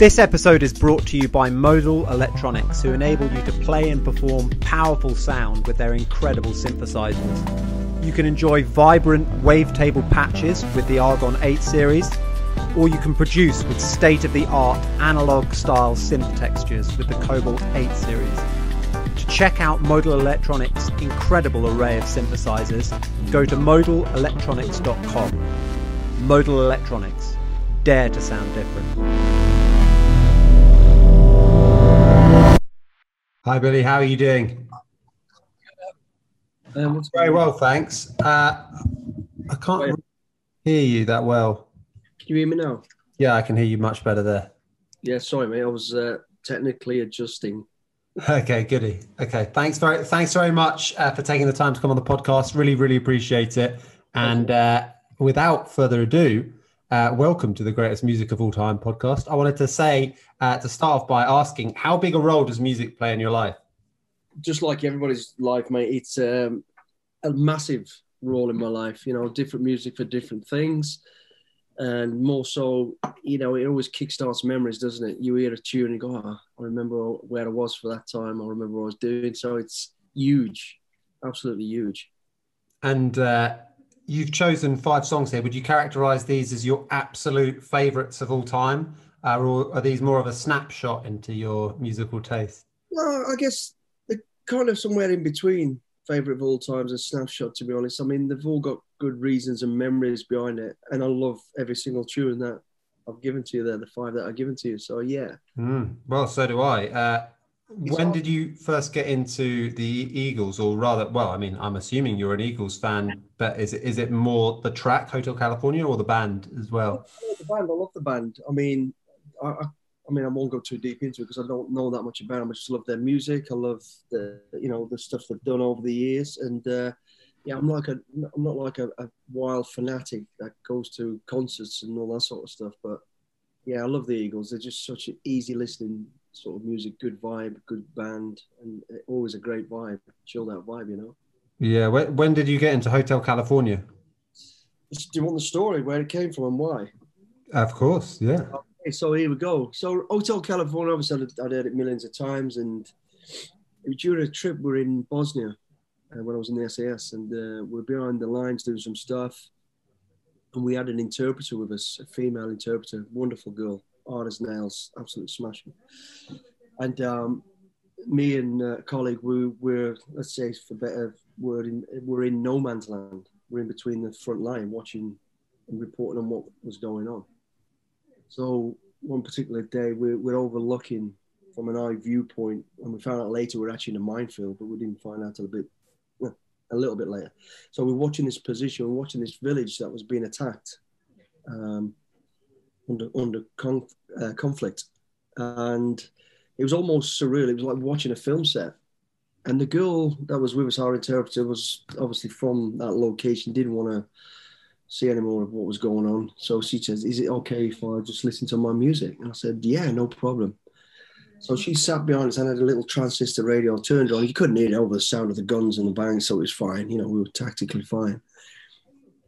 This episode is brought to you by Modal Electronics, who enable you to play and perform powerful sound with their incredible synthesizers. You can enjoy vibrant wavetable patches with the Argon 8 series, or you can produce with state of the art analog style synth textures with the Cobalt 8 series. To check out Modal Electronics' incredible array of synthesizers, go to modalelectronics.com. Modal Electronics. Dare to sound different. Hi, Billy. How are you doing? Um, Very well, thanks. Uh, I can't Wait. hear you that well. Can you hear me now? Yeah, I can hear you much better there. Yeah, sorry, mate. I was uh, technically adjusting. Okay, goody. Okay, thanks very, thanks very much uh, for taking the time to come on the podcast. Really, really appreciate it. And uh, without further ado, uh, welcome to the greatest music of all time podcast. I wanted to say uh, to start off by asking, how big a role does music play in your life? Just like everybody's life, mate, it's um, a massive role in my life. You know, different music for different things. And more so, you know, it always kickstarts memories, doesn't it? You hear a tune and go, oh, I remember where I was for that time. I remember what I was doing. So it's huge, absolutely huge. And uh, you've chosen five songs here. Would you characterize these as your absolute favorites of all time? Uh, or are these more of a snapshot into your musical taste? No, I guess they're kind of somewhere in between favorite of all times and snapshot. To be honest, I mean they've all got good reasons and memories behind it, and I love every single tune that I've given to you. There, the five that I've given to you. So yeah, Mm, well, so do I. Uh, when did you first get into the Eagles, or rather, well, I mean, I'm assuming you're an Eagles fan, but is it is it more the track Hotel California or the band as well? The band. I love the band. I mean, I, I, I mean, I won't go too deep into it because I don't know that much about them. I just love their music. I love the, you know, the stuff they've done over the years. And uh, yeah, I'm like a, I'm not like a, a wild fanatic that goes to concerts and all that sort of stuff. But yeah, I love the Eagles. They're just such an easy listening sort of music, good vibe, good band, and always a great vibe, chilled out vibe, you know. Yeah. When, when did you get into Hotel California? Do you want the story where it came from and why? Of course, yeah. Okay, so here we go. So Hotel California, obviously I'd, heard it millions of times, and during a trip we are in Bosnia uh, when I was in the SAS, and uh, we we're behind the lines doing some stuff, and we had an interpreter with us, a female interpreter, wonderful girl, hard as nails, absolutely smashing. And um, me and uh, a colleague, we were, let's say, for better word, we're in no man's land. We're in between the front line, watching and reporting on what was going on. So one particular day, we're, we're overlooking from an eye viewpoint, and we found out later we're actually in a minefield, but we didn't find out till a bit, a little bit later. So we're watching this position, we're watching this village that was being attacked um, under under con- uh, conflict, and it was almost surreal. It was like watching a film set. And the girl that was with us, our interpreter, was obviously from that location, didn't want to see any more of what was going on. So she says, Is it okay if I just listen to my music? And I said, Yeah, no problem. So she sat behind us and had a little transistor radio turned on. You couldn't hear it over the sound of the guns and the bang, so it was fine. You know, we were tactically fine.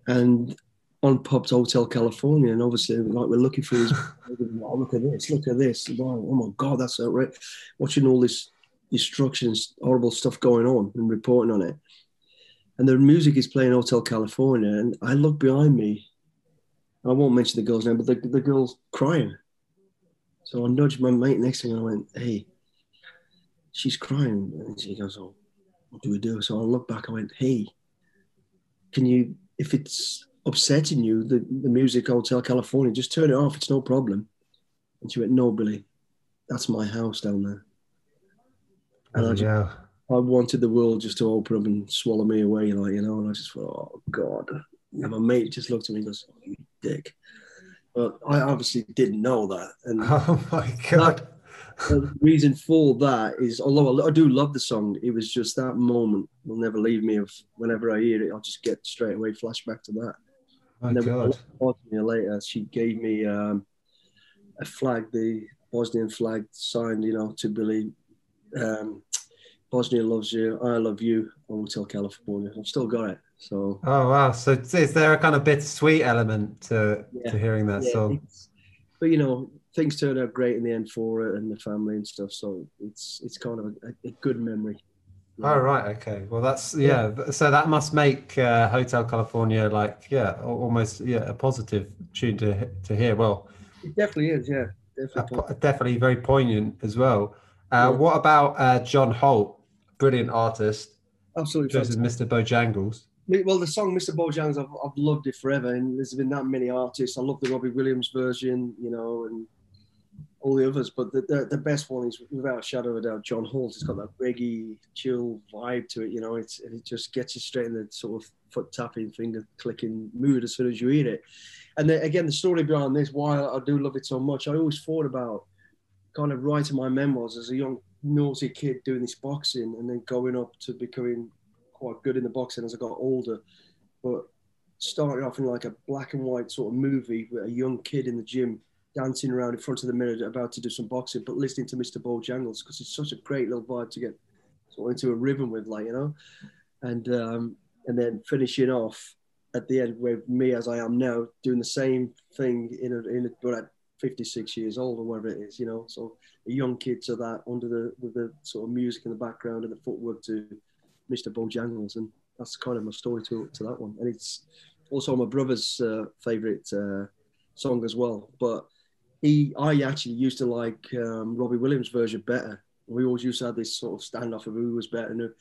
And on popped Hotel California, and obviously, like we're looking for his. oh, look at this! Look at this! Wow, oh my God, that's outrageous! Watching all this destruction, horrible stuff going on, and reporting on it and the music is playing Hotel California, and I look behind me. I won't mention the girl's name, but the, the girl's crying. So I nudged my mate next to me and I went, "Hey, she's crying," and she goes, "Oh, what do we do?" So I looked back. I went, "Hey, can you, if it's upsetting you, the, the music Hotel California, just turn it off. It's no problem." And she went, "No, Billy, that's my house down there." And I just, yeah. I wanted the world just to open up and swallow me away, like, you know, and I just thought, oh, God. And my mate just looked at me and goes, oh, you dick. But I obviously didn't know that. And Oh my god. the reason for that is, although I do love the song, it was just that moment will never leave me. Of whenever I hear it, I'll just get straight away flashback to that. My and then god. Bosnia later, she gave me um, a flag, the Bosnian flag signed, you know, to Billy. Um, Bosnia loves you. I love you. Hotel California. I've still got it. So Oh wow. So is there a kind of bittersweet element to Yeah. to hearing that yeah, song? but you know, things turned out great in the end for it and the family and stuff. So it's it's kind of a, a good memory. Oh right, okay. Well, that's yeah. So that must make uh, Hotel California like yeah, almost yeah, a positive tune to to hear. Well, it definitely is. Yeah, definitely, definitely very poignant as well. Uh, yeah. What about uh, John Holt? Brilliant artist. Absolutely. Versus Mr. Bojangles. Well, the song Mr. Bojangles, I've, I've loved it forever, and there's been that many artists. I love the Robbie Williams version, you know, and all the others, but the, the, the, best one is without a shadow of a doubt John Holt. It's got that reggae, chill vibe to it. You know, it's it just gets you straight in the sort of foot tapping, finger clicking mood as soon as you hear it. And then, again, the story behind this, why I do love it so much, I always thought about kind of writing my memoirs as a young naughty kid doing this boxing and then going up to becoming quite good in the boxing as I got older. But starting off in like a black and white sort of movie with a young kid in the gym dancing around in front of the mirror about to do some boxing, but listening to Mr. Bojangles because it's such a great little vibe to get sort of into a rhythm with, like you know, and um, and then finishing off at the end with me as I am now doing the same thing in a, in a, but at 56 years old or whatever it is, you know. So a young kid to that under the with the sort of music in the background and the footwork to Mr. Bojangles, and that's kind of my story to to that one. And it's also my brother's uh, favorite uh, song as well, but he, I actually used to like um, Robbie Williams' version better. We always used to have this sort of standoff of who was better,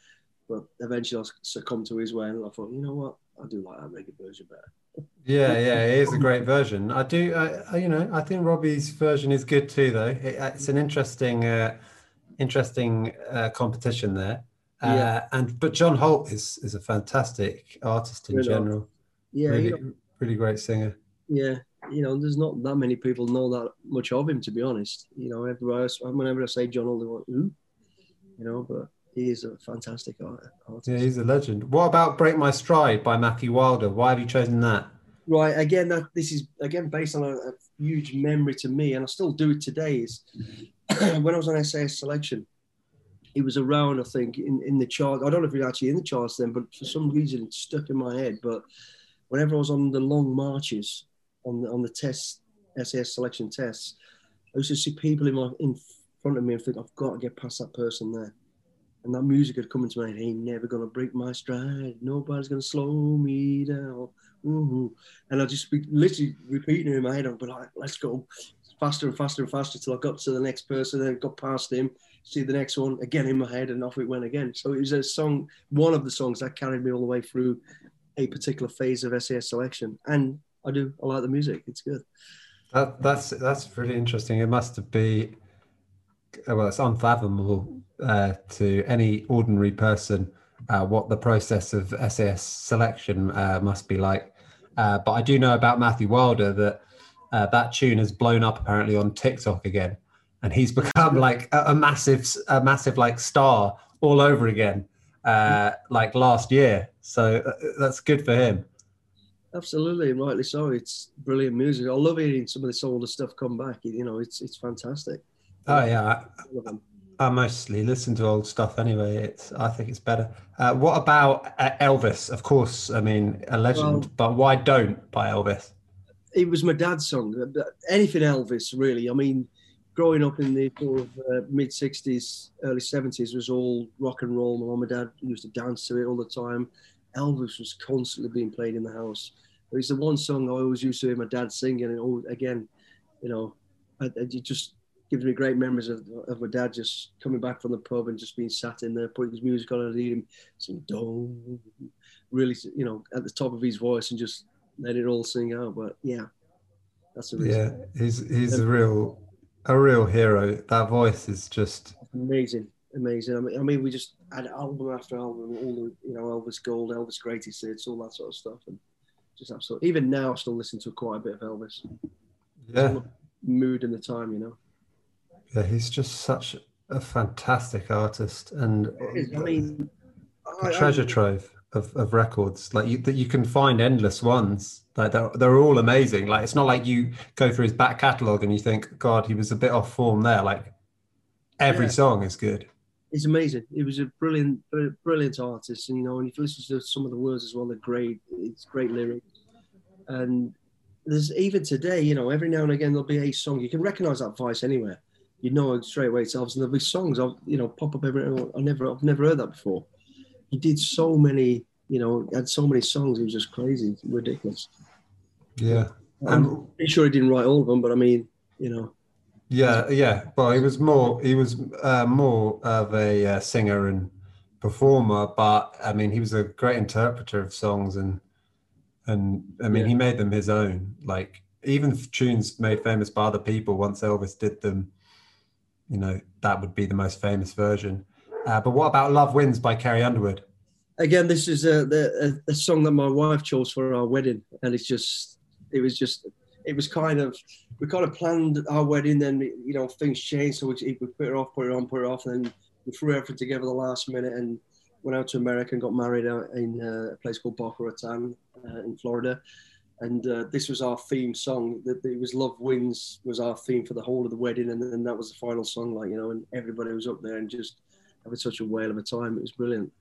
but eventually I succumbed to his way, and I thought, you know what, I do like that reggae version better. Yeah, yeah, it is a great version. I do, I, you know, I think Robbie's version is good too, though. It, it's an interesting, uh, interesting uh, competition there. Uh, yeah. And but John Holt is is a fantastic artist in really general. Yeah, really, really great singer. Yeah, you know, there's not that many people know that much of him, to be honest. You know, everywhere else, whenever I say John go, who? You know, but he is a fantastic artist. Yeah, he's a legend. What about Break My Stride by Matthew Wilder? Why have you chosen that? Right, again, that this is again based on a, a huge memory to me, and I still do it today. Is when I was on SAS selection, it was around, I think, in, in the chart. I don't know if it was actually in the charts then, but for some reason it stuck in my head. But whenever I was on the long marches, on the, on the test SAS selection tests, I used to see people in my in front of me and think I've got to get past that person there. And that music had come into my head. Ain't never gonna break my stride. Nobody's gonna slow me down. Ooh. And I just be literally repeating in my head. I'd be like, let's go faster and faster and faster till I got to the next person. Then got past him, see the next one again in my head, and off it went again. So it was a song, one of the songs that carried me all the way through a particular phase of SAS selection. And I do. I like the music. It's good. That, that's that's really interesting. It must be well, it's unfathomable uh, to any ordinary person uh, what the process of SAS selection uh, must be like. Uh, but I do know about Matthew Wilder that uh, that tune has blown up apparently on TikTok again, and he's become like a, a massive, a massive like star all over again, uh, like last year. So that's good for him. Absolutely, rightly so. It's brilliant music. I love hearing some of this older stuff come back. You know, it's it's fantastic. Oh yeah, I, I mostly listen to old stuff anyway. It's I think it's better. Uh, what about uh, Elvis? Of course, I mean a legend, well, but why don't by Elvis? It was my dad's song. Uh, anything Elvis, really. I mean, growing up in the sort of uh, mid '60s, early '70s was all rock and roll. My mum and dad used to dance to it all the time. Elvis was constantly being played in the house. But it's the one song I always used to hear my dad singing, and oh, again, you know, it just gives me great memories of, of my dad just coming back from the pub and just being sat in there, putting his music on and hearing him sing "Don't," really, you know, at the top of his voice and just let it all sing out. But yeah, that's the reason. Yeah, he's he's a real a real hero. That voice is just amazing amazing. I mean, I mean, we just had album after album, all the you know Elvis Gold, Elvis Greatest Hits, all that sort of stuff, and just absolutely. Even now, I still listen to quite a bit of Elvis. Yeah, mood and the time, you know. Yeah, he's just such a fantastic artist, and I mean, a I, treasure I, trove of, of records. Like you, that you can find endless ones. Like they're they're all amazing. Like it's not like you go through his back catalogue and you think, God, he was a bit off form there. Like every yeah. song is good he's amazing. He was a brilliant, brilliant artist, and you know, and if you listen to some of the words as well, they're great. It's great lyrics, and there's even today, you know, every now and again there'll be a song you can recognize that voice anywhere. You know it straight away. It's obvious. And there'll be songs I'll you know pop up every. I never I've never heard that before. He did so many, you know, had so many songs. It was just crazy, ridiculous. Yeah, I'm pretty sure he didn't write all of them, but I mean, you know. Yeah, yeah. Well, he was more he was uh, more of a uh, singer and performer, but I mean, he was a great interpreter of songs and and I mean, Yeah. he made them his own. Like even tunes made famous by other people. Once Elvis did them, you know, that would be the most famous version. Uh, but what about "Love Wins" by Carrie Underwood? Again, this is a, a, a song that my wife chose for our wedding, and it's just, it was just, it was kind of, we kind of planned our wedding, then you know things changed, so we, we put it off, put it on, put it off, and we threw everything together the last minute and went out to America and got married in uh, a place called Boca Raton uh, in Florida. And uh, this was our theme song. That it was "Love Wins" was our theme for the whole of the wedding, and then that was the final song. Like you know, and everybody was up there and just having such a whale of a time. It was brilliant.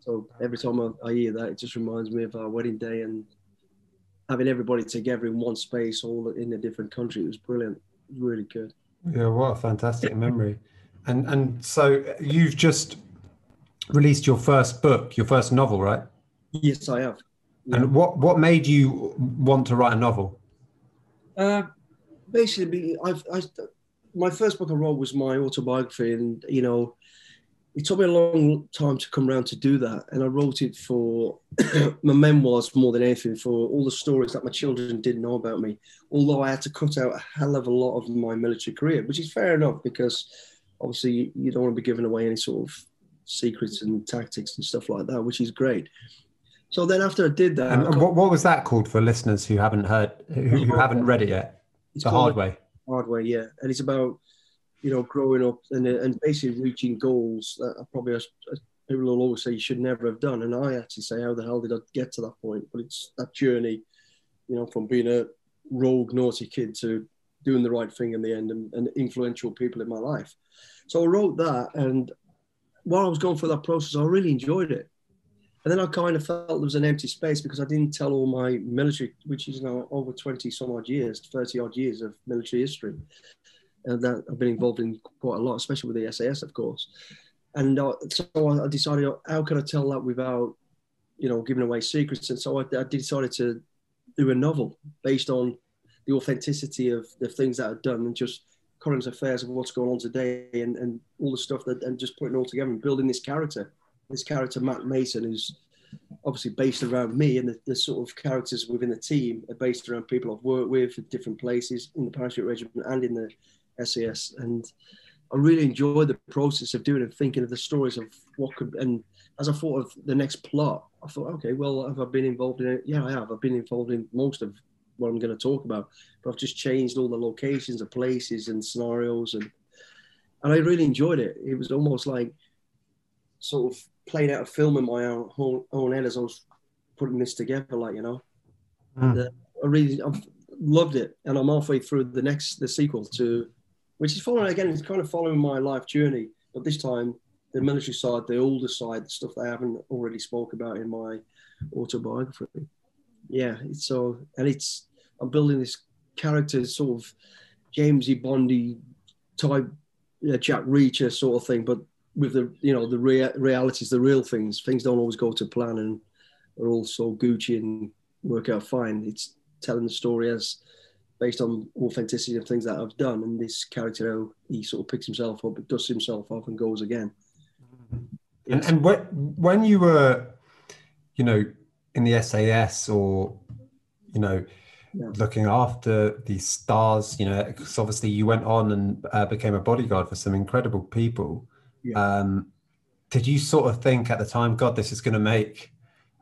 So every time I, I hear that, it just reminds me of our wedding day and having everybody together in one space, all in a different country. It was brilliant. It was really good. Yeah, what a fantastic memory. And and so you've just released your first book, your first novel, right? Yes, I have. Yeah. And what what made you want to write a novel? Uh, basically, I've, I, my first book I wrote was my autobiography, and you know, it took me a long time to come around to do that. And I wrote it for my memoirs more than anything, for all the stories that my children didn't know about me. Although I had to cut out a hell of a lot of my military career, which is fair enough because obviously you, don't want to be giving away any sort of secrets and tactics and stuff like that, which is great. So then after I did that, And what, what was that called for listeners who haven't heard, who, who haven't read it yet? it's The hard way. hard way, yeah. And it's about, you know, growing up and, and basically reaching goals that are probably as people will always say you should never have done. And I actually say, how the hell did I get to that point? But it's that journey, you know, from being a rogue, naughty kid to doing the right thing in the end and, and influential people in my life. So I wrote that. And while I was going through that process, I really enjoyed it. And then I kind of felt there was an empty space because I didn't tell all my military, which is now over 20 some odd years, 30 odd years of military history. That I've been involved in quite a lot, especially with the SAS, of course. And uh, so I decided, how can I tell that without, you know, giving away secrets? And so I, I decided to do a novel based on the authenticity of the things that I've done and just current affairs of what's going on today and, and all the stuff that, and just putting it all together and building this character this character Matt Mason, who's obviously based around me, and the, the sort of characters within the team are based around people I've worked with at different places in the parachute regiment and in the SAS. And I really enjoyed the process of doing it, thinking of the stories of what could. And as I thought of the next plot, I thought, okay, well, have I been involved in it? Yeah, I have. I've been involved in most of what I'm going to talk about, but I've just changed all the locations of places and scenarios, and and I really enjoyed it. It was almost like sort of playing out a film in my own own, own head as I was putting this together, like you know. Mm. And, uh, I really I've loved it, and I'm halfway through the next the sequel to, which is following again. It's kind of following my life journey, but this time the military side, the older side, the stuff that I haven't already spoke about in my autobiography. Yeah, it's so, and it's I'm building this character sort of Jamesy Bondy type yeah, Jack Reacher sort of thing, but with the you know the rea- realities, the real things. Things don't always go to plan, and are all so Gucci and work out fine. It's telling the story as based on authenticity of things that I've done, and this character how he sort of picks himself up, dusts himself off, and goes again. And, and when, when you were, you know, in the SAS or, you know, Yeah. looking after these stars, you know, because obviously you went on and uh, became a bodyguard for some incredible people. Yeah. Um, did you sort of think at the time, God, this is going to make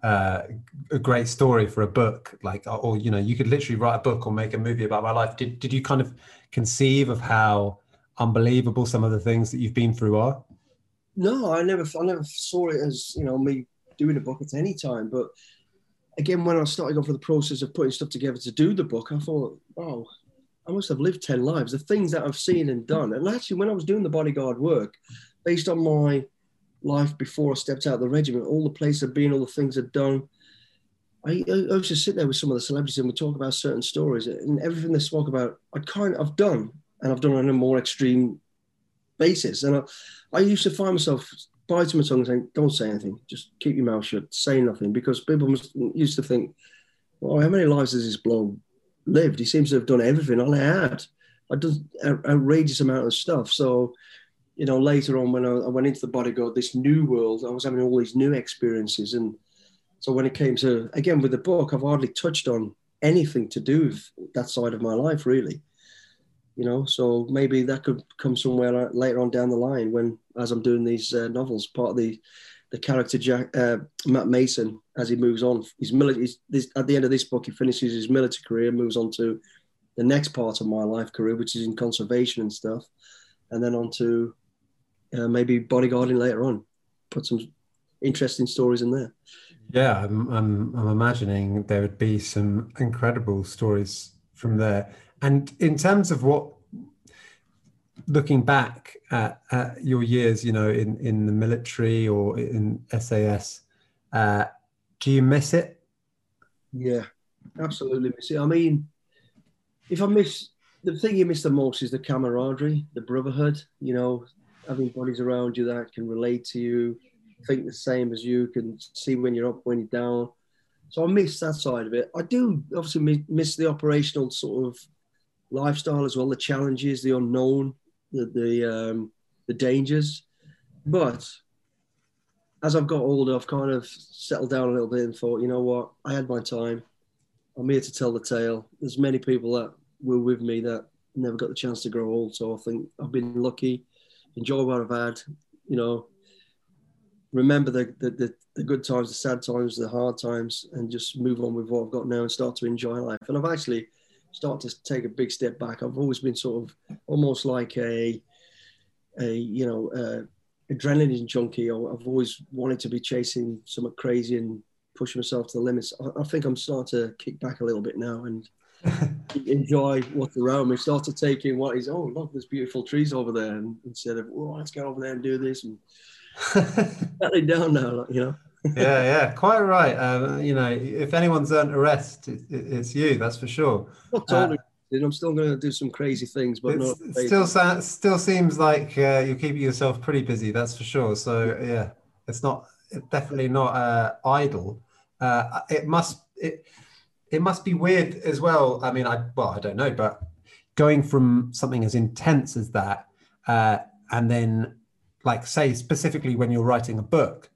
uh, a great story for a book? Like, or, you know, you could literally write a book or make a movie about my life. Did, did you kind of conceive of how unbelievable some of the things that you've been through are? No, I never, I never saw it as you know me doing a book at any time. But again, when I started going through the process of putting stuff together to do the book, I thought, oh, I must have lived ten lives. The things that I've seen and done, and actually, when I was doing the bodyguard work, based on my life before I stepped out of the regiment, all the places I've been, all the things I've done, I, I used to sit there with some of the celebrities and we talk about certain stories and everything they spoke about, I kind of I've done and I've done on a more extreme basis. And I, I used to find myself biting my tongue saying, "Don't say anything. Just keep your mouth shut. Say nothing," because people must, used to think, "Well, how many lives has this bloke lived? He seems to have done everything I had. I've done outrageous amount of stuff." So, you know, later on when I, I went into the bodyguard, this new world, I was having all these new experiences and so when it came to again with the book, I've hardly touched on anything to do with that side of my life, really. You know, so maybe that could come somewhere later on down the line when, as I'm doing these uh, novels, part of the the character Jack, uh, Matt Mason as he moves on. His military at the end of this book, he finishes his military career, moves on to the next part of my life career, which is in conservation and stuff, and then on to uh, maybe bodyguarding later on. Put some interesting stories in there. Yeah, I'm, I'm, I'm imagining there would be some incredible stories from there. And in terms of what, looking back at, at your years, you know, in, in the military or in SAS, uh, do you miss it? Yeah, absolutely miss it. I mean, if I miss the thing you miss the most is the camaraderie, the brotherhood. You know, having bodies around you that can relate to you, think the same as you, can see when you're up, when you're down. So I miss that side of it. I do obviously miss the operational sort of lifestyle as well, the challenges, the unknown, the the, um, the dangers. But as I've got older, I've kind of settled down a little bit and thought, you know what, I had my time. I'm here to tell the tale. There's many people that were with me that never got the chance to grow old. So I think I've been lucky, enjoy what I've had. You know, remember the, the, the, the, good times, the sad times, the hard times, and just move on with what I've got now and start to enjoy life. And I've actually started to take a big step back. I've always been sort of almost like a, a you know, uh, adrenaline junkie. I've always wanted to be chasing something crazy and pushing myself to the limits. I, I think I'm starting to kick back a little bit now and enjoy what's around me. Start to take in what is, oh, look, there's beautiful trees over there. And instead of, oh, let's go over there and do this. And settling down now, you know. yeah, yeah, quite right. Um, you know, if anyone's earned a rest, it, it, it's you. That's for sure. Not totally. Uh, I'm still going to do some crazy things, but not still still seems like uh, you're keeping yourself pretty busy. That's for sure. So yeah, it's not definitely not uh, idle. Uh, it must it it must be weird as well. I mean, I well, I don't know, but going from something as intense as that, uh, and then like say specifically when you're writing a book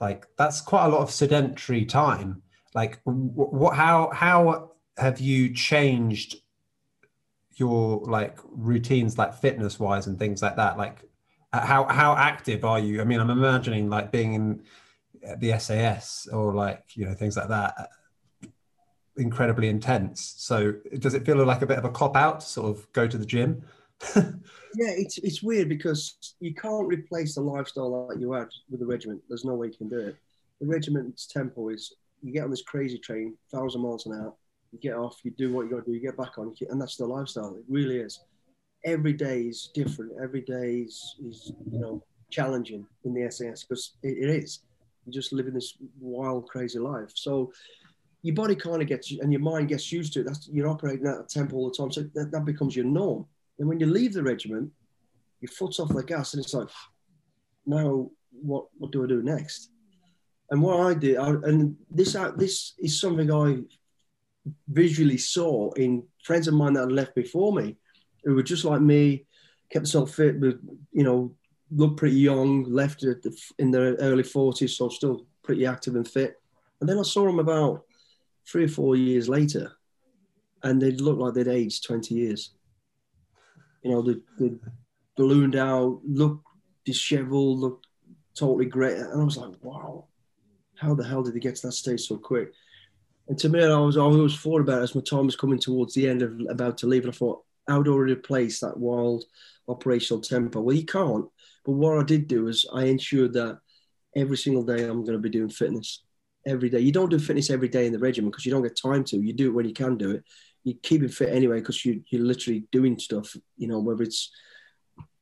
like that's quite a lot of sedentary time. Like what how how have you changed your like routines like fitness wise and things like that? Like how how active are you? I mean i'm imagining like being in the sas or like you know things like that incredibly intense so does it feel like a bit of a cop out to sort of go to the gym yeah, it's it's weird because you can't replace the lifestyle that you had with the regiment. There's no way you can do it. The regiment's tempo is you get on this crazy train, thousand miles an hour, you get off, you do what you got to do, you get back on, and that's the lifestyle. It really is. Every day is different. Every day is, is you know challenging in the SAS because it, it is. You just living this wild, crazy life. So your body kind of gets and your mind gets used to it. That's you're operating at a tempo all the time, so that, that becomes your norm. And when you leave the regiment, your foot's off the gas, and it's like, now what what do I do next? And what I did, I, and this uh, this is something I visually saw in friends of mine that had left before me, who were just like me, kept themselves fit, but you know, looked pretty young, left in their early forties, so still pretty active and fit. And then I saw them about three or four years later, and they looked like they'd aged twenty years you know, the, the ballooned out, looked disheveled, looked totally great. And I was like, wow, how the hell did he get to that stage so quick? And to me, I was always thought about it as my time was coming towards the end of about to leave. And I thought, I would I replace that wild operational tempo? Well, you can't. But what I did do is I ensured that every single day I'm going to be doing fitness every day. You don't do fitness every day in the regiment because you don't get time to. You do it when you can do it you keep it fit anyway because you you're literally doing stuff. You know whether it's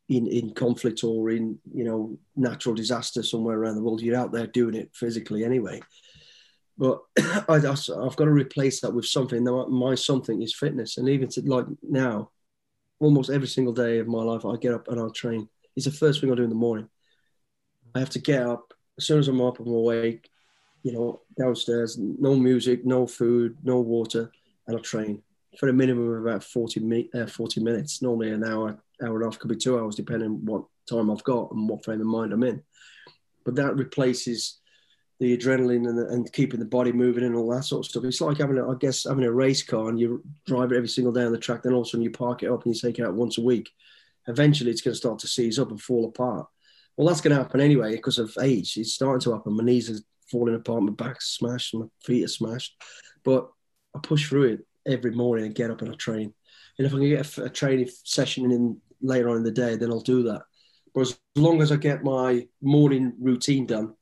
in in conflict or in you know natural disaster somewhere around the world, you're out there doing it physically anyway. but I, have got to replace that with something. Now, my something is fitness, and even to like now, almost every single day of my life, I get up and I'll train. It's the first thing I do in the morning. I have to get up as soon as I'm up, I'm awake. You know, downstairs, no music, no food, no water, and I'll train for a minimum of about 40, mi- uh, 40 minutes. Normally an hour, hour and a half, could be two hours, depending what time I've got and what frame of mind I'm in. But that replaces the adrenaline and, the, and keeping the body moving and all that sort of stuff. It's like having, a, I guess, having a race car and you drive it every single day on the track. Then all of a sudden you park it up and you take it out once a week. Eventually, it's going to start to seize up and fall apart. Well, that's going to happen anyway because of age. It's starting to happen. My knees are falling apart, my back's smashed, my feet are smashed. But I push through it every morning and get up and I train. And if I can get a, a training session in later on in the day, then I'll do that. But as long as I get my morning routine done,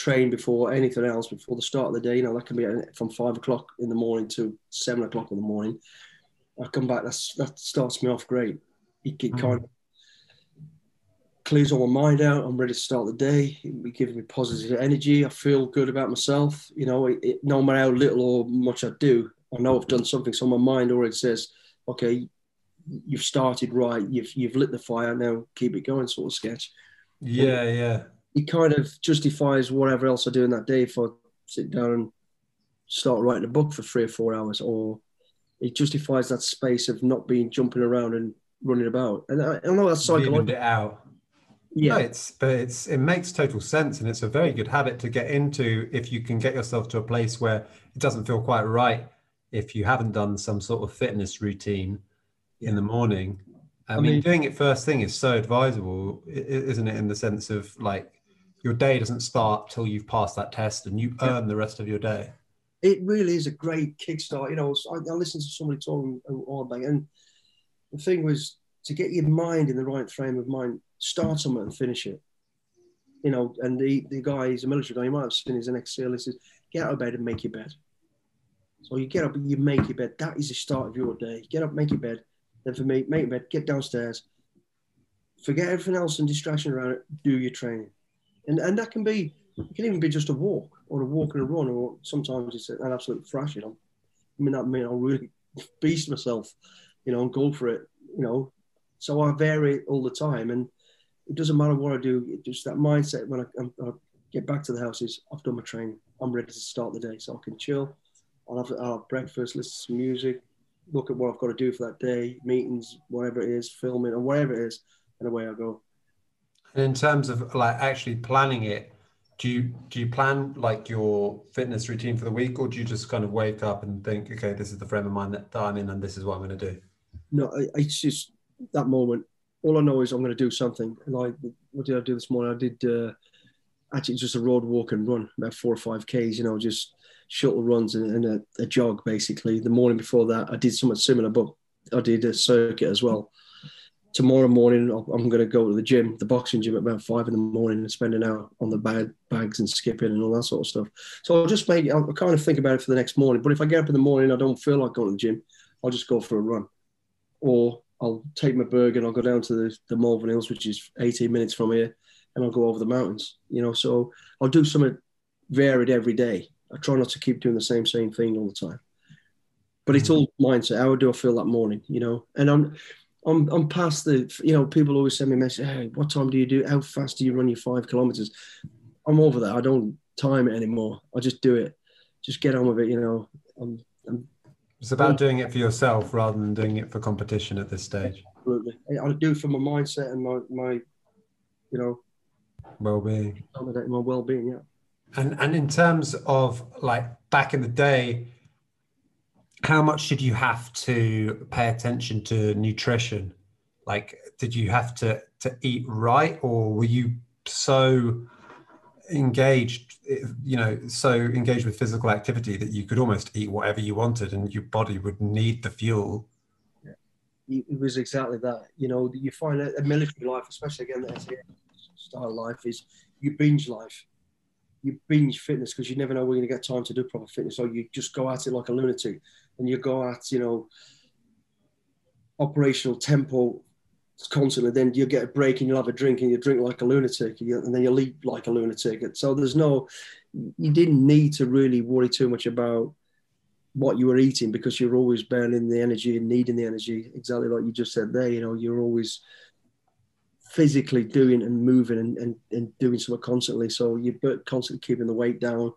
train before anything else, before the start of the day. You know, that can be from five o'clock in the morning to seven o'clock in the morning. I come back, that's, that starts me off great. It, it mm. kind of clears all my mind out. I'm ready to start the day. It gives me positive energy. I feel good about myself. You know, it, it, no matter how little or much I do, I know I've done something. So my mind already says, okay, you've started right. You've, you've lit the fire. Now keep it going, sort of sketch. Yeah, yeah it kind of justifies whatever else I do in that day if I sit down and start writing a book for three or four hours, or it justifies that space of not being jumping around and running about. And I, I know that's psychological. it out. Yeah, no, it's but it's it makes total sense, and it's a very good habit to get into if you can get yourself to a place where it doesn't feel quite right if you haven't done some sort of fitness routine in the morning. I, I mean, mean, doing it first thing is so advisable, isn't it? In the sense of like your day doesn't start till you've passed that test and you earn the rest of your day. It really is a great kickstart. You know, I, I listened to somebody talking all about, and the thing was to get your mind in the right frame of mind, start something and finish it. You know, and the, the guy, he's a military guy, you might have seen he's an ex-SEAL, he says, get out of bed and make your bed. So you get up and you make your bed. That is the start of your day. Get up, make your bed. Then for me, make your bed, get downstairs, forget everything else and distraction around it, do your training and and that can be it can even be just a walk or a walk and a run, or sometimes it's an absolute thrashing. i mean, that mean I'll really beast myself, you know, and go for it, you know. So I vary all the time, and it doesn't matter what I do. It just that mindset when I, I, get back to the house is I've done my training. I'm ready to start the day, so I can chill. I'll have, I'll have breakfast, listen to some music, look at what I've got to do for that day, meetings, whatever it is, filming, or whatever it is, and away I go. And in terms of like actually planning it, do you do you plan like your fitness routine for the week, or do you just kind of wake up and think, okay, this is the frame of mind that, I'm in, and this is what I'm going to do? No, it's just that moment. All I know is I'm going to do something. Like what did I do this morning? I did uh, actually just a road walk and run about four or five k's. You know, just shuttle runs and, and a, a, jog basically. The morning before that, I did something similar, but I did a circuit as well tomorrow morning I'm going to go to the gym, the boxing gym at about five in the morning and spend an hour on the bag, bags and skipping and all that sort of stuff. So I'll just make, I'll kind of think about it for the next morning. But if I get up in the morning, I don't feel like going to the gym, I'll just go for a run. Or I'll take my burger and I'll go down to the, the Malvern Hills, which is 18 minutes from here, and I'll go over the mountains, you know. So I'll do something varied every day. I try not to keep doing the same, same thing all the time. But it's mm. all mindset. How do I feel that morning, you know? And I'm, I'm I'm past the you know people always send me a message. Hey, what time do you do? How fast do you run your five kilometers? I'm over that. I don't time it anymore. I just do it. Just get on with it. You know. I'm, I'm, it's about mm. doing it for yourself rather than doing it for competition at this stage. Absolutely, I do for my mindset and my my, you know, well-being. My well-being, yeah. And and in terms of like back in the day, how much did you have to pay attention to nutrition? Like, did you have to to eat right, or were you so engaged, eh, you know, so engaged with physical activity that you could almost eat whatever you wanted, and your body would need the fuel? Yeah. It was exactly that. You know, you find a military life, especially again, the SEA style life is you binge life you binge fitness because you never know when you're going to get time to do proper fitness. or you just go at it like a lunatic and you go at, you know, operational tempo constantly. Then you get a break and you'll have a drink and you drink like a lunatic, and then you leave like a lunatic. So there's no, you didn't need to really worry too much about what you were eating because you're always burning the energy and needing the energy. Exactly like you just said there. You know, you're always physically doing and moving and, and, and doing something constantly. So you're constantly keeping the weight down.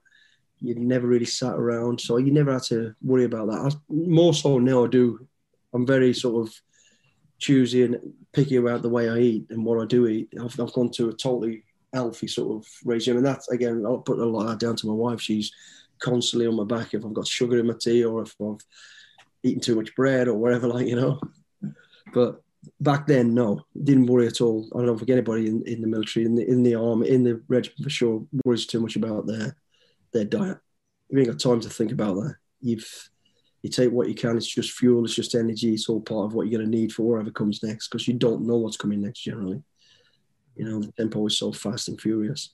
You never really sat around, so you never had to worry about that. I, more so now, I do. I'm very sort of choosy and picky about the way I eat and what I do eat. I've, I've gone to a totally healthy sort of regime, and that's again, I'll put a lot of that down to my wife. She's constantly on my back if I've got sugar in my tea or if I've eaten too much bread or whatever, like you know. But back then, no, didn't worry at all. I don't think anybody in, in the military, in the in the army, in the regiment for sure, worries too much about their their diet. You ain't got time to think about that. You've you take what you can. It's just fuel. It's just energy. It's all part of what you're going to need for whatever comes next because you don't know what's coming next. Generally, you know the tempo is so fast and furious.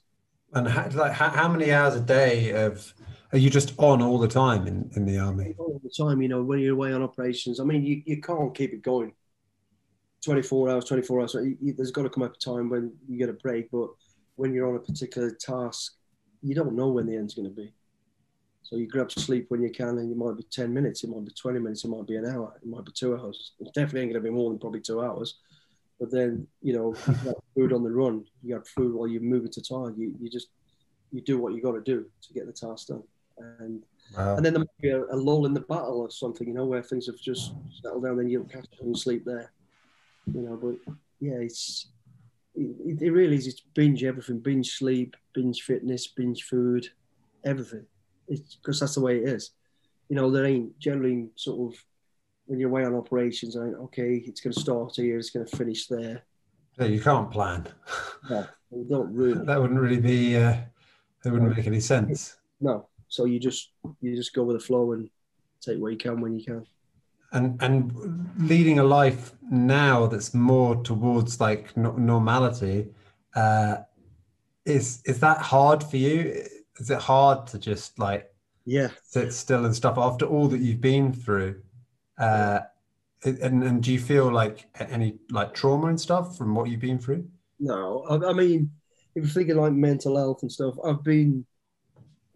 And how, like how, how many hours a day of are you just on all the time in, in the army? All the time, you know, when you're away on operations. I mean, you, you can't keep it going 24 hours, 24 hours. You, you, there's got to come up a time when you get a break. But when you're on a particular task, you don't know when the end's going to be. So you grab sleep when you can, and it might be 10 minutes, it might be 20 minutes, it might be an hour, it might be two hours. It definitely ain't going to be more than probably two hours. But then, you know, you got food on the run, you got food while you're moving to target. You, you just, you do what you got to do to get the task done. And wow. and then there might be a, a, lull in the battle or something, you know, where things have just settled down, then you'll catch up and sleep there you know. But yeah, it's it, it really is. It's binge everything: binge sleep, binge fitness, binge food, everything. It's because that's the way it is. You know, there ain't generally sort of when you're away on operations. I okay, it's going to start here, it's going to finish there. Yeah, you can't plan. No, don't really. that wouldn't really be. Uh, that wouldn't make any sense. No, so you just you just go with the flow and take what you can when you can and and leading a life now that's more towards like normality uh is is that hard for you is it hard to just like yeah. sit still and stuff after all that you've been through? Uh and, and do you feel like any like trauma and stuff from what you've been through? No. I, I mean if you're thinking like mental health and stuff i've been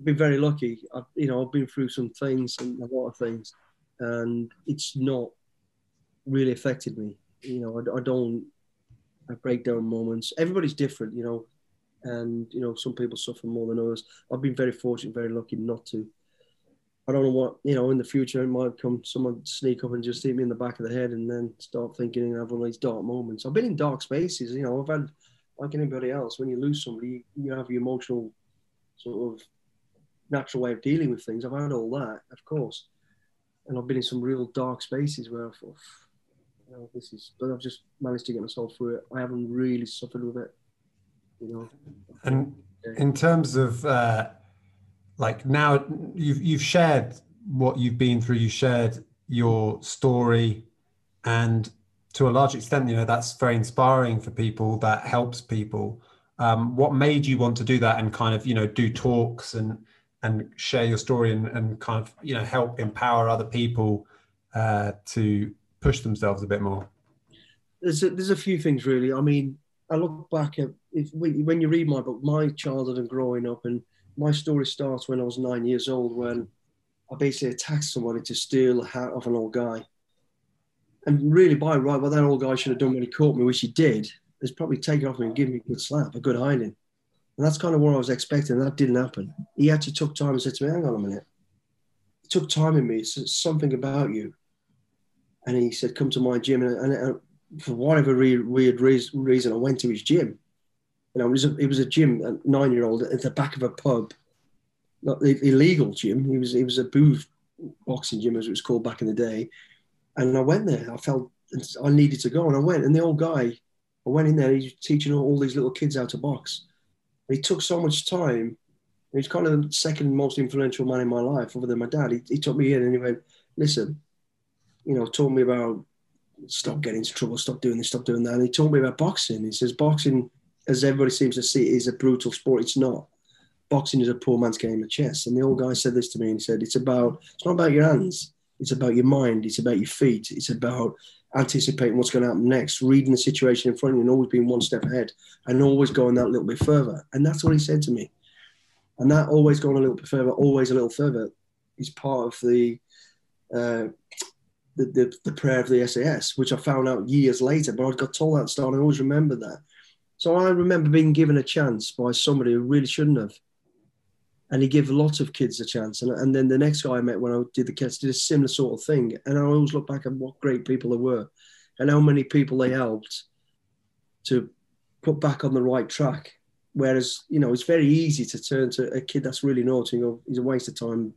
been very lucky. I've you know i've been through some things and a lot of things and it's not really affected me. You know, I, I don't I break down moments. Everybody's different, you know, and you know some people suffer more than others. I've been very fortunate, very lucky not to. I don't know what you know in the future it might come someone sneak up and just hit me in the back of the head and then start thinking and have one of these dark moments. I've been in dark spaces, you know. I've had like anybody else. When you lose somebody, you have your emotional sort of natural way of dealing with things. I've had all that, of course, and I've been in some real dark spaces where I thought, you know, this is, but I've just managed to get myself through it. I haven't really suffered with it, you know. And in terms of uh, like now, you've you've shared what you've been through. You shared your story, and to a large extent, you know that's very inspiring for people. That helps people. Um, what made you want to do that and kind of you know do talks and and share your story and, and kind of you know help empower other people uh, to push themselves a bit more? There's a, there's a few things really. I mean, I look back at if when you read my book, my childhood and growing up, and my story starts when I was nine years old when I basically attacked somebody to steal a hat of an old guy. And really, by right, what that old guy should have done when he caught me, which he did, is probably take it off me and give me a good slap, a good hiding. And that's kind of what I was expecting. That didn't happen. He actually took time and said to me, hang on a minute. It took time in me. It's something about you. And he said, come to my gym. And, and for whatever re- weird reason, I went to his gym. You know, it was a, it was a gym, a nine year old at the back of a pub, not the illegal gym. He was, it was a booth boxing gym, as it was called back in the day. And I went there. I felt I needed to go. And I went. And the old guy, I went in there. He's teaching all these little kids how to box he took so much time. He's kind of the second most influential man in my life, other than my dad. He, he took me in and he went, "Listen, you know, told me about stop getting into trouble, stop doing this, stop doing that." And he told me about boxing. He says boxing, as everybody seems to see, is a brutal sport. It's not. Boxing is a poor man's game of chess. And the old guy said this to me and he said, "It's about. It's not about your hands. It's about your mind. It's about your feet. It's about anticipating what's going to happen next, reading the situation in front of you, and always being one step ahead, and always going that little bit further. And that's what he said to me. And that always going a little bit further, always a little further, is part of the uh, the, the, the prayer of the SAS, which I found out years later. But I got told that start. I always remember that. So I remember being given a chance by somebody who really shouldn't have. And he gave lots of kids a chance. And, and then the next guy I met when I did the kids did a similar sort of thing. And I always look back at what great people they were and how many people they helped to put back on the right track. Whereas, you know, it's very easy to turn to a kid that's really naughty and go, he's a waste of time.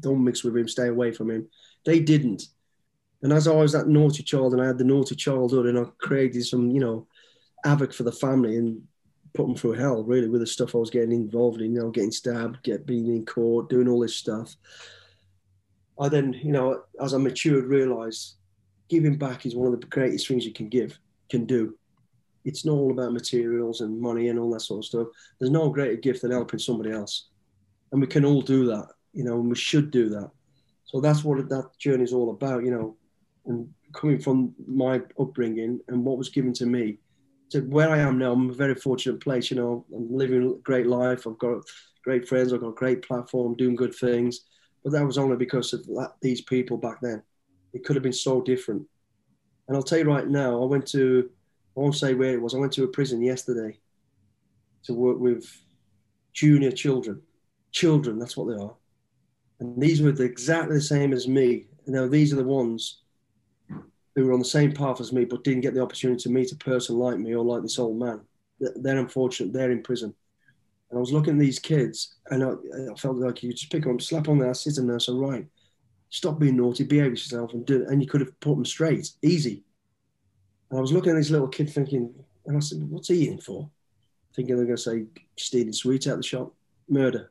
Don't mix with him, stay away from him. They didn't. And as I was that naughty child and I had the naughty childhood and I created some, you know, havoc for the family and put them through hell really with the stuff I was getting involved in, you know, getting stabbed, get being in court, doing all this stuff. I then, you know, as I matured, realised giving back is one of the greatest things you can give, can do. It's not all about materials and money and all that sort of stuff. There's no greater gift than helping somebody else, and we can all do that, you know, and we should do that. So that's what that journey is all about, you know, and coming from my upbringing and what was given to me to where I am now, I'm a very fortunate place. You know, I'm living a great life. I've got great friends. I've got a great platform, doing good things. But that was only because of that, these people back then. It could have been so different. And I'll tell you right now, I went to, I won't say where it was. I went to a prison yesterday to work with junior children. Children, that's what they are. And these were exactly the same as me. You know, these are the ones who were on the same path as me but didn't get the opportunity to meet a person like me or like this old man. They're unfortunate. They're in prison. And I was looking at these kids and I, I felt like you just pick them, slap on there, sit them there, so right, stop being naughty, behave yourself and do it. And you could have put them straight, easy. And I was looking at this little kid thinking, and I said, what's he in for? Thinking they're going to say stealing sweets out the shop, murder.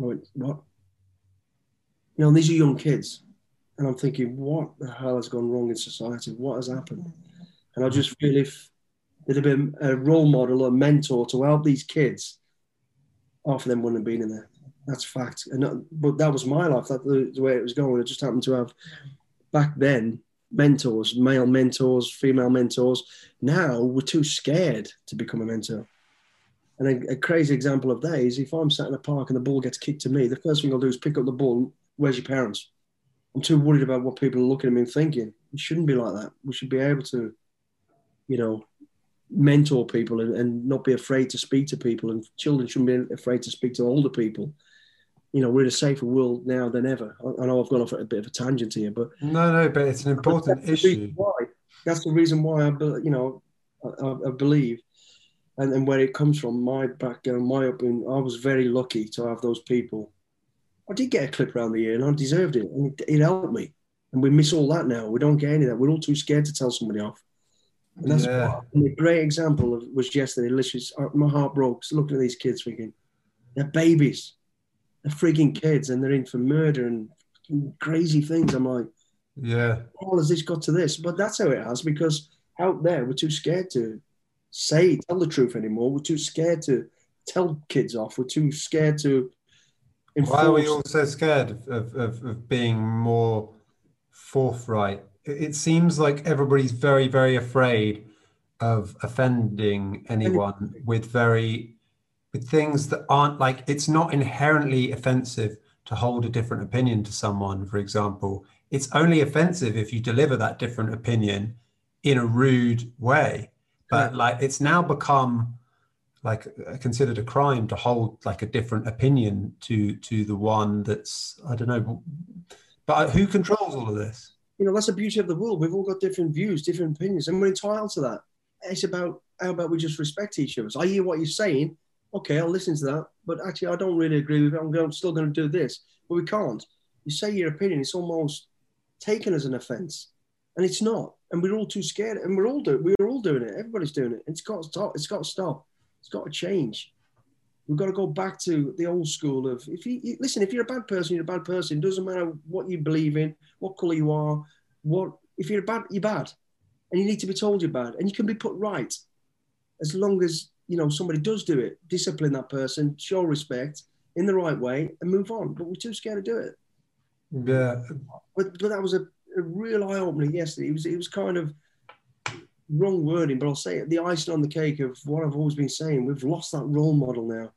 I went, what? You know, these are young kids and I'm thinking, what the hell has gone wrong in society? What has happened? And I mm. just feel if there'd have been a role model or a mentor to help these kids, half of them wouldn't have been in there. That's fact. And but that was my life. That's the, the way it was going. I just happened to have back then mentors, male mentors, female mentors. Now we're too scared to become a mentor. And a, a, crazy example of that is if I'm sat in a park and the ball gets kicked to me, the first thing I'll do is pick up the ball. Where's your parents? I'm too worried about what people are looking at me and thinking. It shouldn't be like that. We should be able to, you know, mentor people and, and not be afraid to speak to people. And children shouldn't be afraid to speak to older people. You know, we're in a safer world now than ever. I, I know I've gone off at a bit of a tangent here, but no, no, but it's an important that's issue. Why? That's the reason why I, you know, I, I believe and, and where it comes from, my background, my upbringing, I was very lucky to have those people I did get a clip around the ear and I deserved it. And it, it helped me. And we miss all that now. We don't get any of that. We're all too scared to tell somebody off. And that's yeah. a great example of was yesterday. Literally, uh, my heart broke looking at these kids thinking, they're babies. They're freaking kids and they're in for murder and crazy things. I'm like, yeah. How has this got to this? But that's how it has because out there, we're too scared to say, tell the truth anymore. We're too scared to tell kids off. We're too scared to why are we all so scared of, of, of being more forthright? It seems like everybody's very, very afraid of offending anyone with very with things that aren't like it's not inherently offensive to hold a different opinion to someone, for example. It's only offensive if you deliver that different opinion in a rude way. But like it's now become like uh, considered a crime to hold like a different opinion to to the one that's I don't know. But uh, who controls all of this? You know, that's the beauty of the world. We've all got different views, different opinions, and we're entitled to that. It's about how about we just respect each other. So I hear what you're saying. Okay, I'll listen to that. But actually, I don't really agree with it. I'm, going, I'm still going to do this. But we can't. You say your opinion, it's almost taken as an offence, and it's not. And we're all too scared, and we're all doing. We're all doing it. Everybody's doing it. It's got to stop. It's got to stop. It's got to change. We've got to go back to the old school of if you listen, if you're a bad person, you're a bad person. It doesn't matter what you believe in, what colour you are, what if you're bad, you're bad. And you need to be told you're bad. And you can be put right. As long as you know somebody does do it, discipline that person, show respect in the right way, and move on. But we're too scared to do it. Yeah. But but that was a a real eye opener yesterday. It was it was kind of wrong wording, but I'll say it. The icing on the cake of what I've always been saying. We've lost that role model now,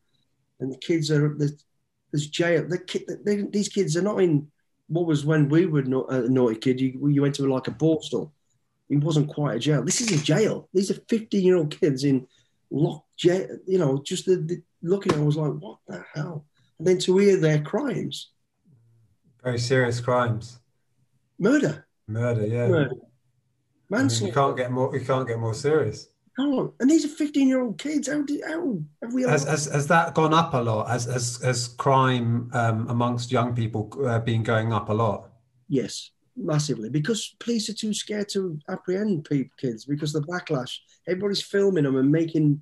and the kids are there's, there's jail. The kid, they, these kids are not in what was when we were not a uh, naughty kid. You you went to like a borstal. It wasn't quite a jail. This is a jail. These are 15 year old kids in locked jail. You know, just the, the looking I was like, what the hell? And then to hear their crimes, Very serious crimes. murder, Murder, yeah. murder, I mean, you can't get more. You can't get more serious. On. And these are 15 year old kids. How, did, how have we Has, has, has that gone up a lot? Has, has, has crime um, amongst young people uh, been going up a lot? Yes, massively. Because police are too scared to apprehend people, kids because of the backlash. Everybody's filming them and making,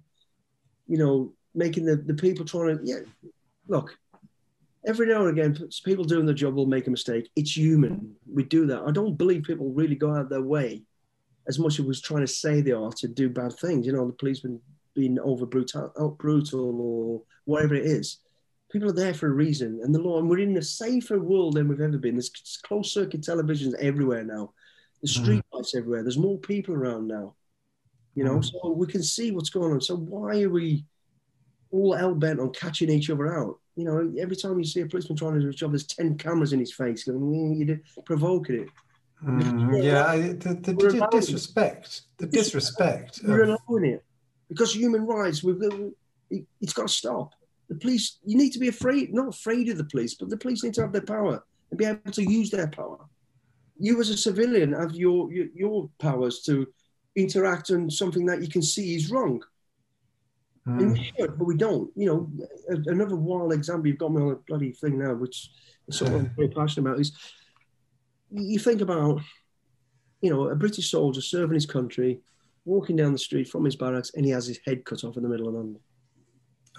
you know, making the, the people trying to, yeah, look, every now and again, people doing the job will make a mistake. It's human. We do that. I don't believe people really go out of their way as much as was trying to say they are to do bad things. You know, the policeman being over brutal, out brutal or whatever it is. People are there for a reason, and the law. And we're in a safer world than we've ever been. There's closed circuit televisions everywhere now. There's street lights everywhere. There's more people around now. You know, Mm. so we can see what's going on. So why are we all hell bent on catching each other out? You know, every time you see a policeman trying to do his job, there's ten cameras in his face, going, "Mm, you're provoking it. Mm, yeah, I- the, the, the disrespect, the disrespect. We're of- allowing it because human rights. We've got, it, it's got to stop. The police. You need to be afraid, not afraid of the police, but the police need to have their power and be able to use their power. You, as a civilian, have your your, your powers to interact on something that you can see is wrong. And Mm, we should, but we don't. You know, another wild example. You've got me on a bloody thing now, which is something I'm very passionate about. Is you think about, you know, a British soldier serving his country, walking down the street from his barracks, and he has his head cut off in the middle of London.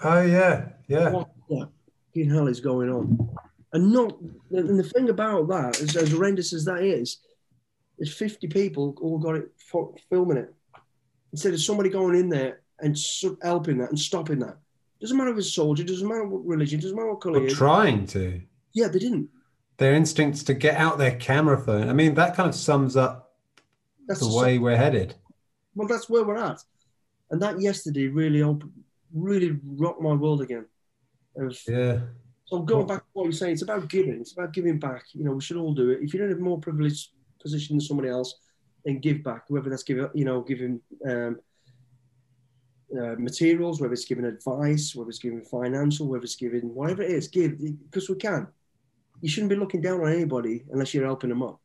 Oh yeah, yeah. What the fucking hell is going on? And not, and the thing about that is, as horrendous as that is, there's 50 people all got it for, filming it. Instead of somebody going in there and helping that and stopping that. Doesn't matter if it's a soldier, doesn't matter what religion, doesn't matter what colour Or trying to. Yeah, they didn't. Their instincts to get out their camera phone. I mean, that kind of sums up That's the way we're headed. well, that's where we're at. And that yesterday really, really rocked my world again. Of, Yeah. So going back to what you're saying, it's about giving. It's about giving back. You know, we should all do it. If you're in a more privileged position than somebody else, then give back. Whether that's giving, you know, giving um, uh, materials, whether it's giving advice, whether it's giving financial, whether it's giving whatever it is, give because we can. You shouldn't be looking down on anybody unless you're helping them up.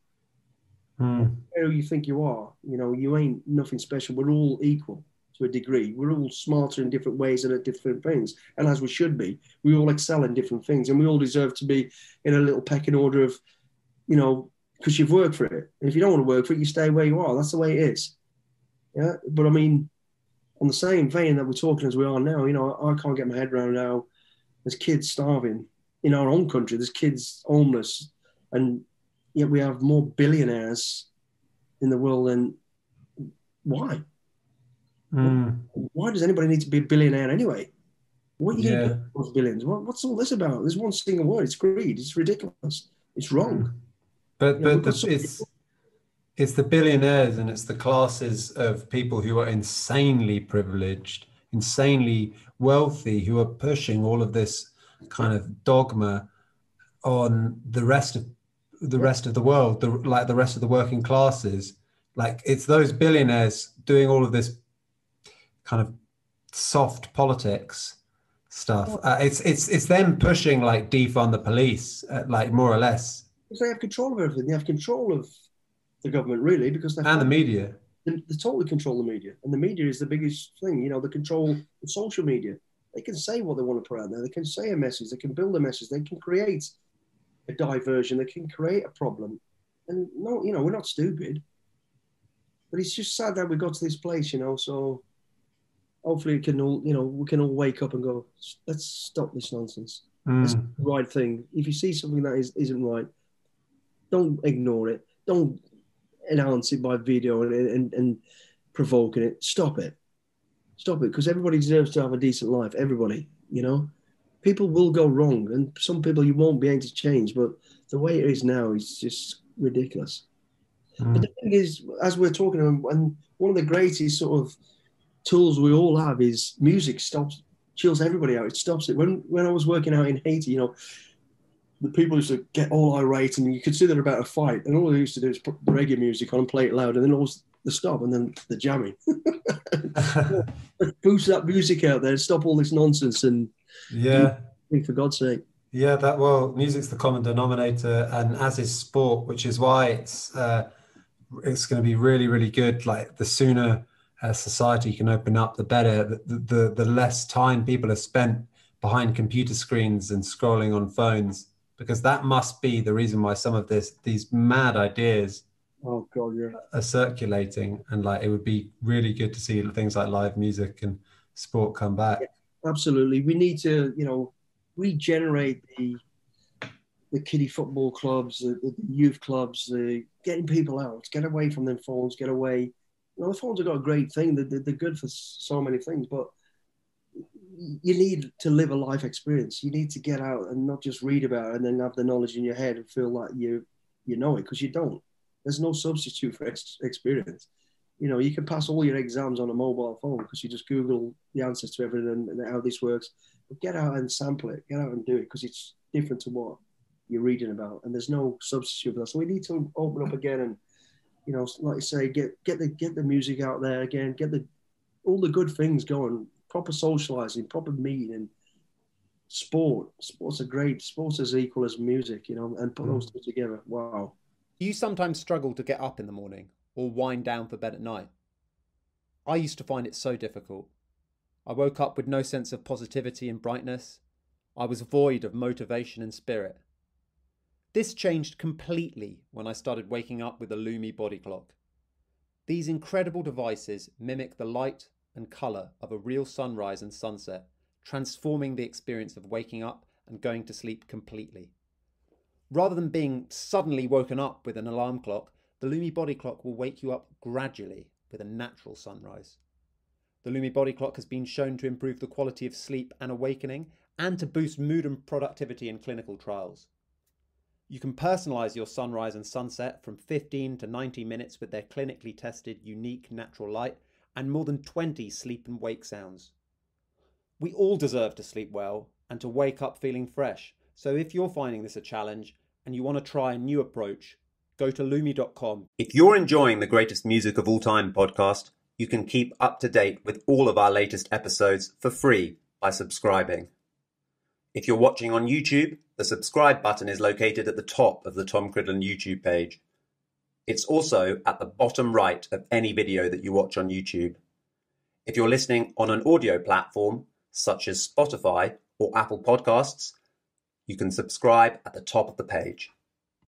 Mm. Who you think you are, you know, you ain't nothing special. We're all equal to a degree. We're all smarter in different ways and at different things, and as we should be. We all excel in different things, and we all deserve to be in a little pecking order of, you know, because you've worked for it. And if you don't want to work for it, you stay where you are. That's the way it is. Yeah, but I mean, on the same vein that we're talking as we are now, you know, I can't get my head around how there's kids starving in our own country. There's kids homeless, and yet we have more billionaires in the world than why? Mm. Why does anybody need to be a billionaire anyway? What are you Yeah. going to do with those billions? What, what's all this about? There's one single word. It's greed. It's ridiculous. It's wrong. But Yeah, but because the, it's it's the billionaires and it's the classes of people who are insanely privileged, insanely wealthy, who are pushing all of this kind of dogma on the rest of the rest of the world, the, like the rest of the working classes. Like it's those billionaires doing all of this kind of soft politics stuff. Uh, it's it's it's them pushing like defund the police, uh, like more or less, Because they have control of everything. They have control of the government, really, because they're and the media. they, they totally control the media, and the media is the biggest thing. You know, they control the social media. They can say what they want to put out there. They can say a message. They can build a message. They can create a diversion. They can create a problem. And no, you know, we're not stupid. But it's just sad that we got to this place, you know. So hopefully, we can all, you know, we can all wake up and go, let's stop this nonsense. It's Mm. the right thing. If you see something that is, isn't right, don't ignore it. Don't announce it by video and, and, and provoking it. Stop it. Stop it. Because everybody deserves to have a decent life. Everybody, you know. People will go wrong, and some people you won't be able to change. But the way it is now is just ridiculous. Mm. But the thing is, as we're talking, and one of the greatest sort of tools we all have is music stops, chills everybody out. It stops it. When when I was working out in Haiti, you know, the people used to get all irate and you could see they're about to fight. And all they used to do is put reggae music on and play it loud, and then always the stop and then the jamming. Boost that music out there, stop all this nonsense, and yeah, for God's sake. Yeah, that well, music's the common denominator, and as is sport, which is why it's uh, it's going to be really, really good. Like the sooner uh, society can open up, the better. The, the the less time people are spent behind computer screens and scrolling on phones, because that must be the reason why some of this these mad ideas oh god yeah are circulating. And like it would be really good to see things like live music and sport come back. Yeah, absolutely, we need to you know regenerate the the kiddie football clubs, the, the, youth clubs, the getting people out, get away from them phones, get away. You know, the phones have got a great thing. They're, they're good for so many things, but you need to live a life experience. You need to get out and not just read about it and then have the knowledge in your head and feel like you you know it because you don't. There's no substitute for ex- experience. You know, you can pass all your exams on a mobile phone because you just Google the answers to everything and how this works get out and sample it, get out and do it because it's different to what you're reading about, and there's no substitute for that. So we need to open up again and, you know, like you say, get get the get the music out there again, get the all the good things going, proper socializing, proper meeting, sport. Sports are great. Sports is equal as music, you know, and put those mm. two together. Wow. You sometimes struggle to get up in the morning or wind down for bed at night? I used to find it so difficult. I woke up with no sense of positivity and brightness. I was void of motivation and spirit. This changed completely when I started waking up with a Lumie body clock. These incredible devices mimic the light and colour of a real sunrise and sunset, transforming the experience of waking up and going to sleep completely. Rather than being suddenly woken up with an alarm clock, the Lumie body clock will wake you up gradually with a natural sunrise. The Lumie Body Clock has been shown to improve the quality of sleep and awakening and to boost mood and productivity in clinical trials. You can personalize your sunrise and sunset from 15 to 90 minutes with their clinically tested unique natural light and more than 20 sleep and wake sounds. We all deserve to sleep well and to wake up feeling fresh. So if you're finding this a challenge and you want to try a new approach, go to lumie.com. If you're enjoying the greatest music of all time podcast, you can keep up to date with all of our latest episodes for free by subscribing. If you're watching on YouTube, the subscribe button is located at the top of the Tom Cridland YouTube page. It's also at the bottom right of any video that you watch on YouTube. If you're listening on an audio platform, such as Spotify or Apple Podcasts, you can subscribe at the top of the page.